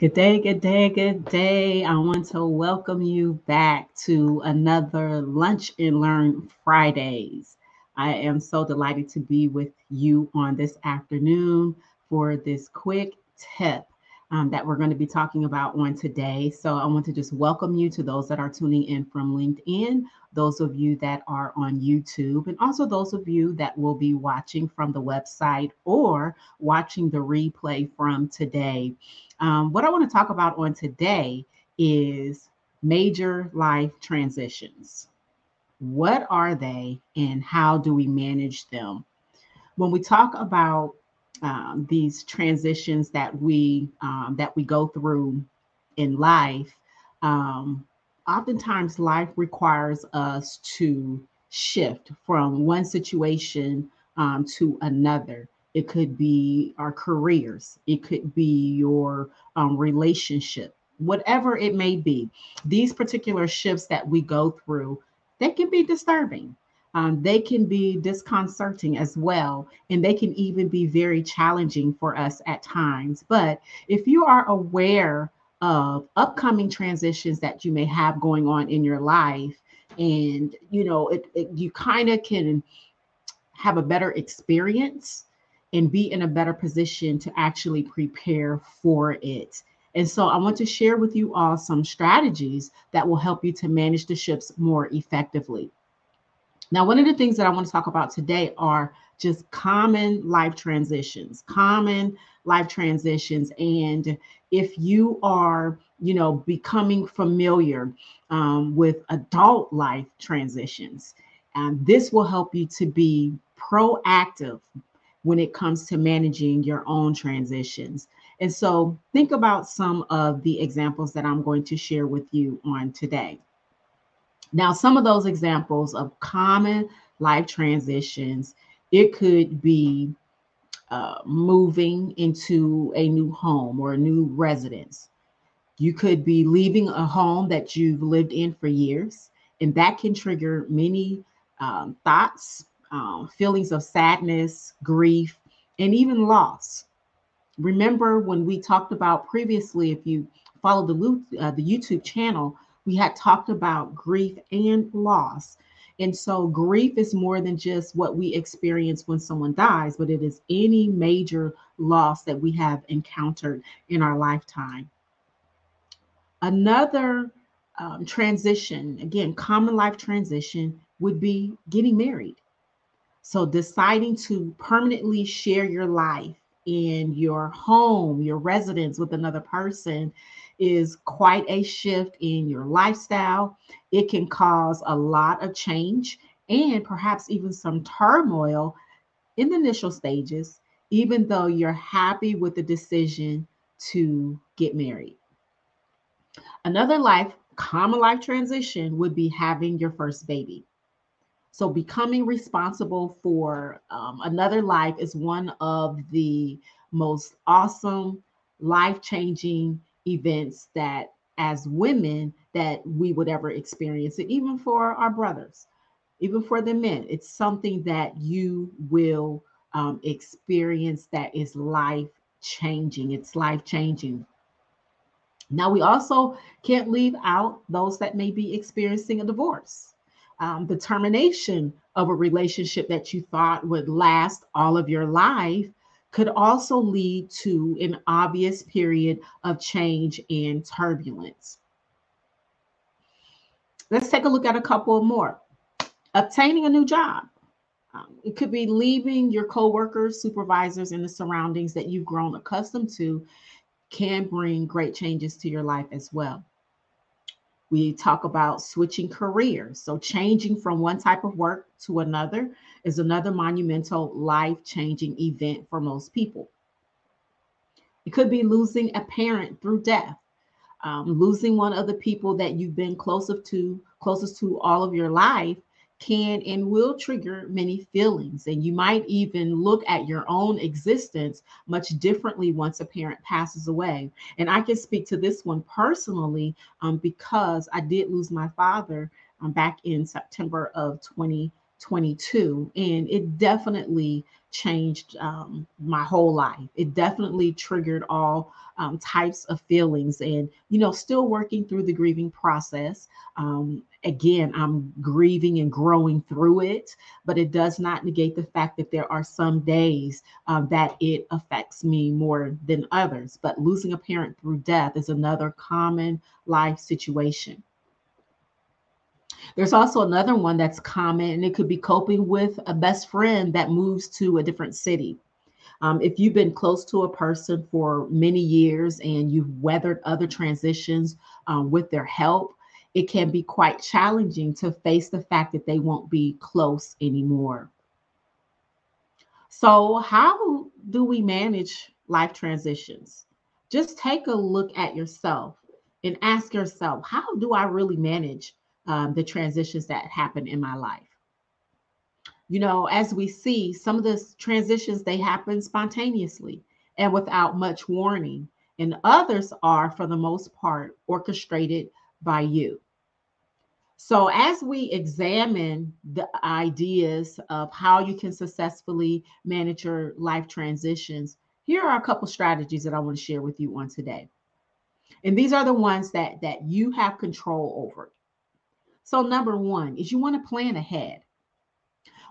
Good day, good day, good day. I want to welcome you back to another Lunch and Learn Fridays. I am so delighted to be with you on this afternoon for this quick tip um, that we're going to be talking about on today. So I want to just welcome you to those that are tuning in from LinkedIn, those of you that are on YouTube, and also those of you that will be watching from the website or watching the replay from today. Um, what I want to talk about on today is major life transitions. What are they and how do we manage them? When we talk about um, these transitions that we um, that we go through in life um, oftentimes life requires us to shift from one situation um, to another. It could be our careers. It could be your um, relationship. Whatever it may be these particular shifts that we go through they can be disturbing um, they can be disconcerting as well, and they can even be very challenging for us at times. But if you are aware of upcoming transitions that you may have going on in your life, and you know, it, it you kind of can have a better experience and be in a better position to actually prepare for it. And so I want to share with you all some strategies that will help you to manage the ships more effectively. Now, one of the things that I want to talk about today are just common life transitions, common life transitions. And if you are, you know, becoming familiar um, with adult life transitions, um, this will help you to be proactive when it comes to managing your own transitions. And so think about some of the examples that I'm going to share with you on today. Now, some of those examples of common life transitions, it could be uh, moving into a new home or a new residence. You could be leaving a home that you've lived in for years, and that can trigger many um, thoughts, um, feelings of sadness, grief, and even loss. Remember when we talked about previously, if you follow the, uh, the YouTube channel, we had talked about grief and loss. And so, grief is more than just what we experience when someone dies, but it is any major loss that we have encountered in our lifetime. Another um, transition, again, common life transition, would be getting married. So, deciding to permanently share your life in your home, your residence with another person is quite a shift in your lifestyle. It can cause a lot of change and perhaps even some turmoil in the initial stages, even though you're happy with the decision to get married. Another life, common life transition would be having your first baby. So, becoming responsible for um, another life is one of the most awesome, life changing events that as women that we would ever experience it even for our brothers even for the men. It's something that you will um, experience that is life changing it's life changing now we also can't leave out those that may be experiencing a divorce. Um, the termination of a relationship that you thought would last all of your life could also lead to an obvious period of change and turbulence. Let's take a look at a couple more. Obtaining a new job. Um, it could be leaving your coworkers, supervisors, and the surroundings that you've grown accustomed to can bring great changes to your life as well. We talk about switching careers. So, changing from one type of work to another is another monumental life changing event for most people. It could be losing a parent through death, um, losing one of the people that you've been closest to, closest to all of your life can and will trigger many feelings. And you might even look at your own existence much differently once a parent passes away. And I can speak to this one personally um, because I did lose my father um, back in September of 2020. 22, and it definitely changed um, my whole life. It definitely triggered all um, types of feelings, and you know, still working through the grieving process. Um, again, I'm grieving and growing through it, but it does not negate the fact that there are some days um, that it affects me more than others. But losing a parent through death is another common life situation. There's also another one that's common, and it could be coping with a best friend that moves to a different city. Um, if you've been close to a person for many years and you've weathered other transitions um, with their help, it can be quite challenging to face the fact that they won't be close anymore. So, how do we manage life transitions? Just take a look at yourself and ask yourself, how do I really manage um, the transitions that happen in my life. You know, as we see, some of the transitions they happen spontaneously and without much warning, and others are, for the most part, orchestrated by you. So, as we examine the ideas of how you can successfully manage your life transitions, here are a couple strategies that I want to share with you on today. And these are the ones that that you have control over. So, number one is you want to plan ahead.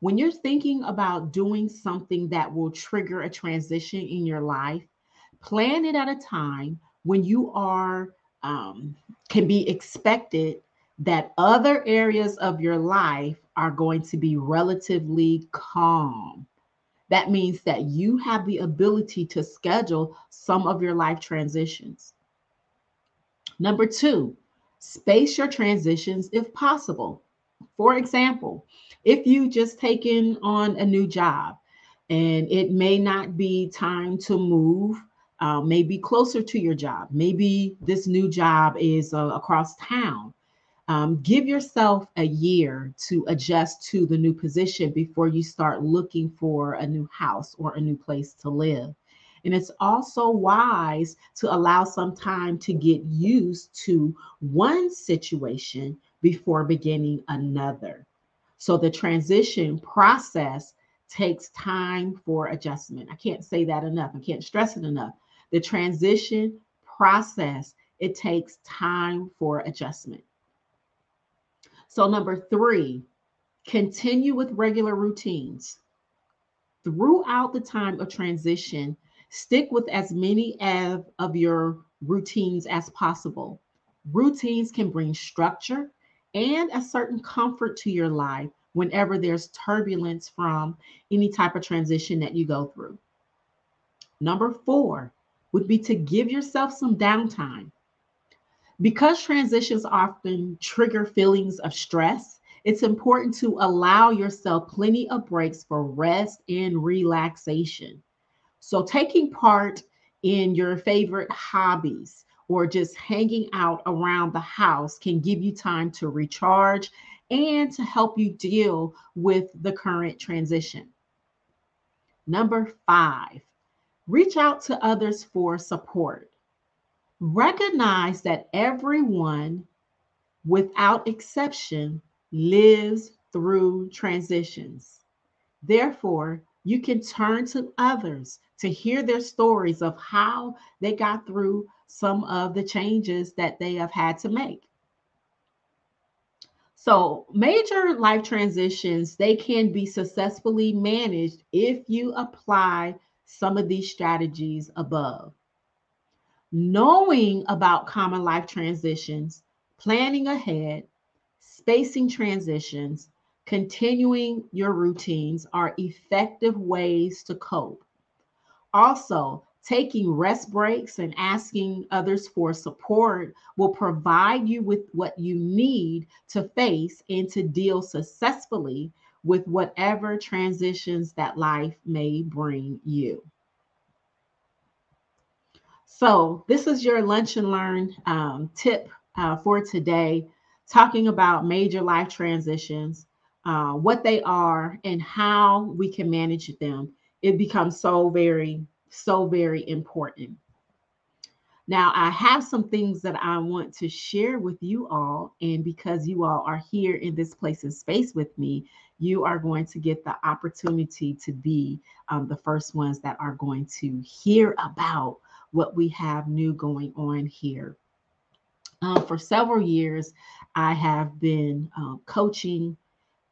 When you're thinking about doing something that will trigger a transition in your life, plan it at a time when you are um, can be expected that other areas of your life are going to be relatively calm. That means that you have the ability to schedule some of your life transitions. Number two, Space your transitions if possible. For example, if you just taken on a new job and it may not be time to move, uh, maybe closer to your job, maybe this new job is uh, across town. Um, give yourself a year to adjust to the new position before you start looking for a new house or a new place to live. And it's also wise to allow some time to get used to one situation before beginning another. So the transition process takes time for adjustment. I can't say that enough. I can't stress it enough. The transition process, it takes time for adjustment. So, number three, continue with regular routines. Throughout the time of transition, Stick with as many of, of your routines as possible. Routines can bring structure and a certain comfort to your life whenever there's turbulence from any type of transition that you go through. Number four would be to give yourself some downtime. Because transitions often trigger feelings of stress, it's important to allow yourself plenty of breaks for rest and relaxation. So, taking part in your favorite hobbies or just hanging out around the house can give you time to recharge and to help you deal with the current transition. Number five, reach out to others for support. Recognize that everyone, without exception, lives through transitions. Therefore, you can turn to others to hear their stories of how they got through some of the changes that they have had to make. So, major life transitions, they can be successfully managed if you apply some of these strategies above. Knowing about common life transitions, planning ahead, spacing transitions, continuing your routines are effective ways to cope. Also, taking rest breaks and asking others for support will provide you with what you need to face and to deal successfully with whatever transitions that life may bring you. So, this is your lunch and learn um, tip uh, for today, talking about major life transitions uh, what they are and how we can manage them, it becomes so very, so very important. Now, I have some things that I want to share with you all. And because you all are here in this place and space with me, you are going to get the opportunity to be um, the first ones that are going to hear about what we have new going on here. Um, for several years, I have been uh, coaching,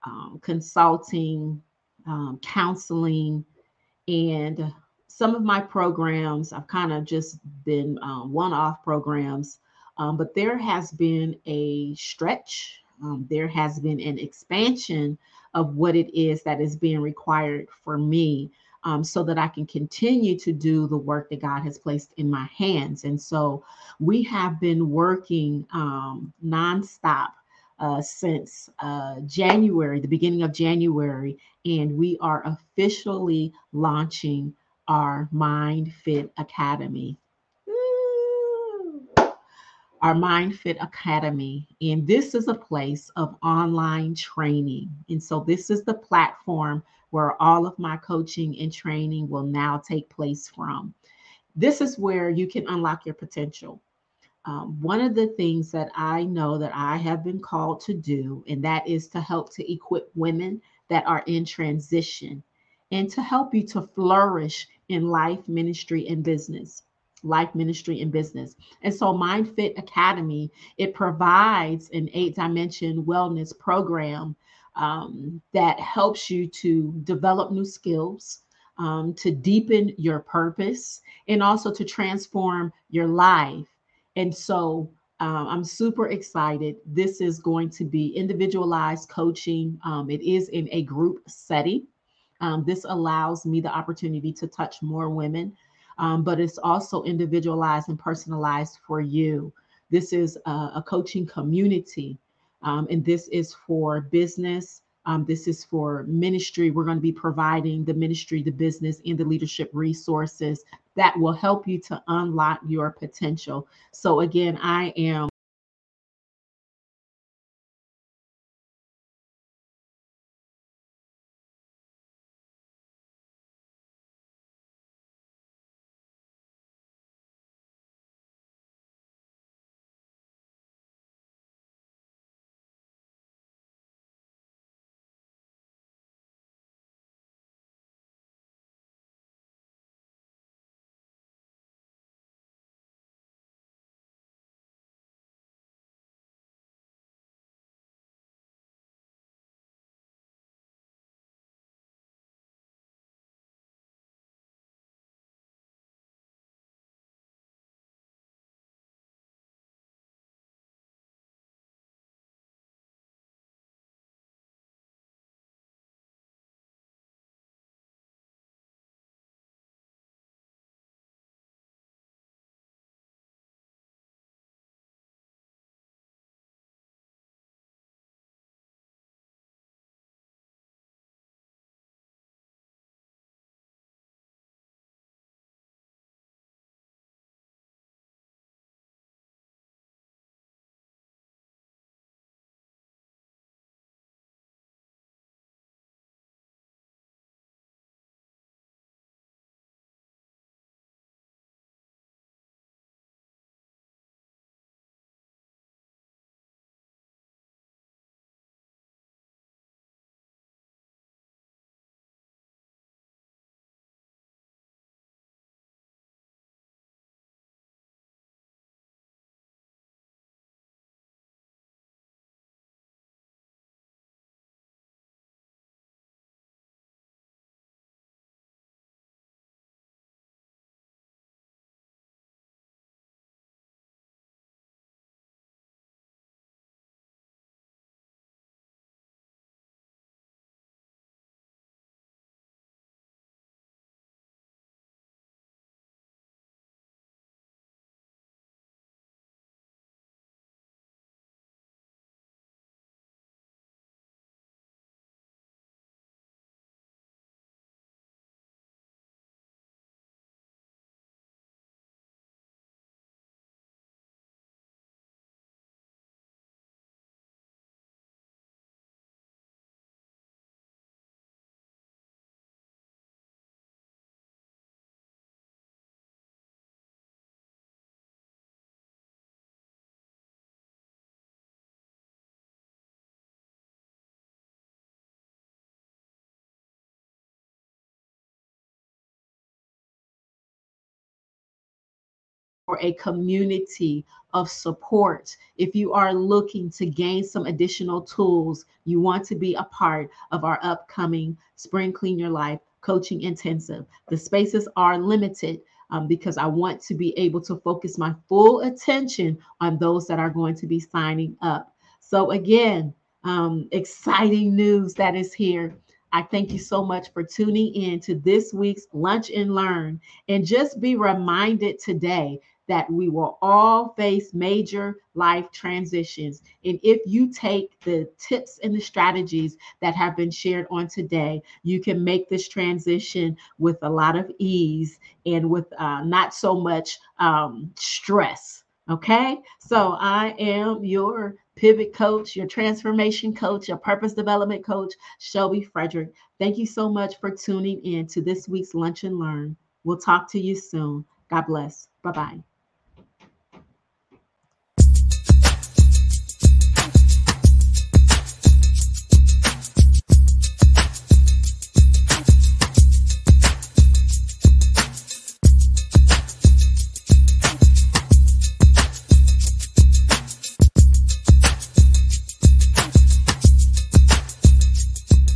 um, consulting, um, counseling, and some of my programs, I've kind of just been um, one off programs, um, but there has been a stretch, um, there has been an expansion of what it is that is being required for me um, so that I can continue to do the work that God has placed in my hands. And so we have been working um, nonstop uh, since uh, January, the beginning of January, and we are officially launching our Mind Fit Academy. Our Mind Fit Academy. And this is a place of online training. And so, this is the platform where all of my coaching and training will now take place from. This is where you can unlock your potential. Um, one of the things that I know that I have been called to do, and that is to help to equip women that are in transition and to help you to flourish in life, ministry, and business. Life, ministry, and business. And so, MindFit Academy, it provides an eight dimension wellness program um, that helps you to develop new skills, um, to deepen your purpose, and also to transform your life. And so um, I'm super excited. This is going to be individualized coaching, um, it is in a group setting. Um, this allows me the opportunity to touch more women, um, but it's also individualized and personalized for you. This is a, a coaching community um, and this is for business. This is for ministry. We're going to be providing the ministry, the business, and the leadership resources that will help you to unlock your potential. So, again, I am for a community of support, if you are looking to gain some additional tools, you want to be a part of our upcoming Spring Clean Your Life coaching intensive. The spaces are limited. Um, because I want to be able to focus my full attention on those that are going to be signing up. So, again, um, exciting news that is here. I thank you so much for tuning in to this week's Lunch and Learn. And just be reminded today that we will all face major life transitions. And if you take the tips and the strategies that have been shared on today, you can make this transition with a lot of ease and with uh, not so much um, stress. Okay, so I am your pivot coach, your transformation coach, your purpose development coach, Shelby Frederick. Thank you so much for tuning in to this week's Lunch and Learn. We'll talk to you soon. God bless. Bye bye.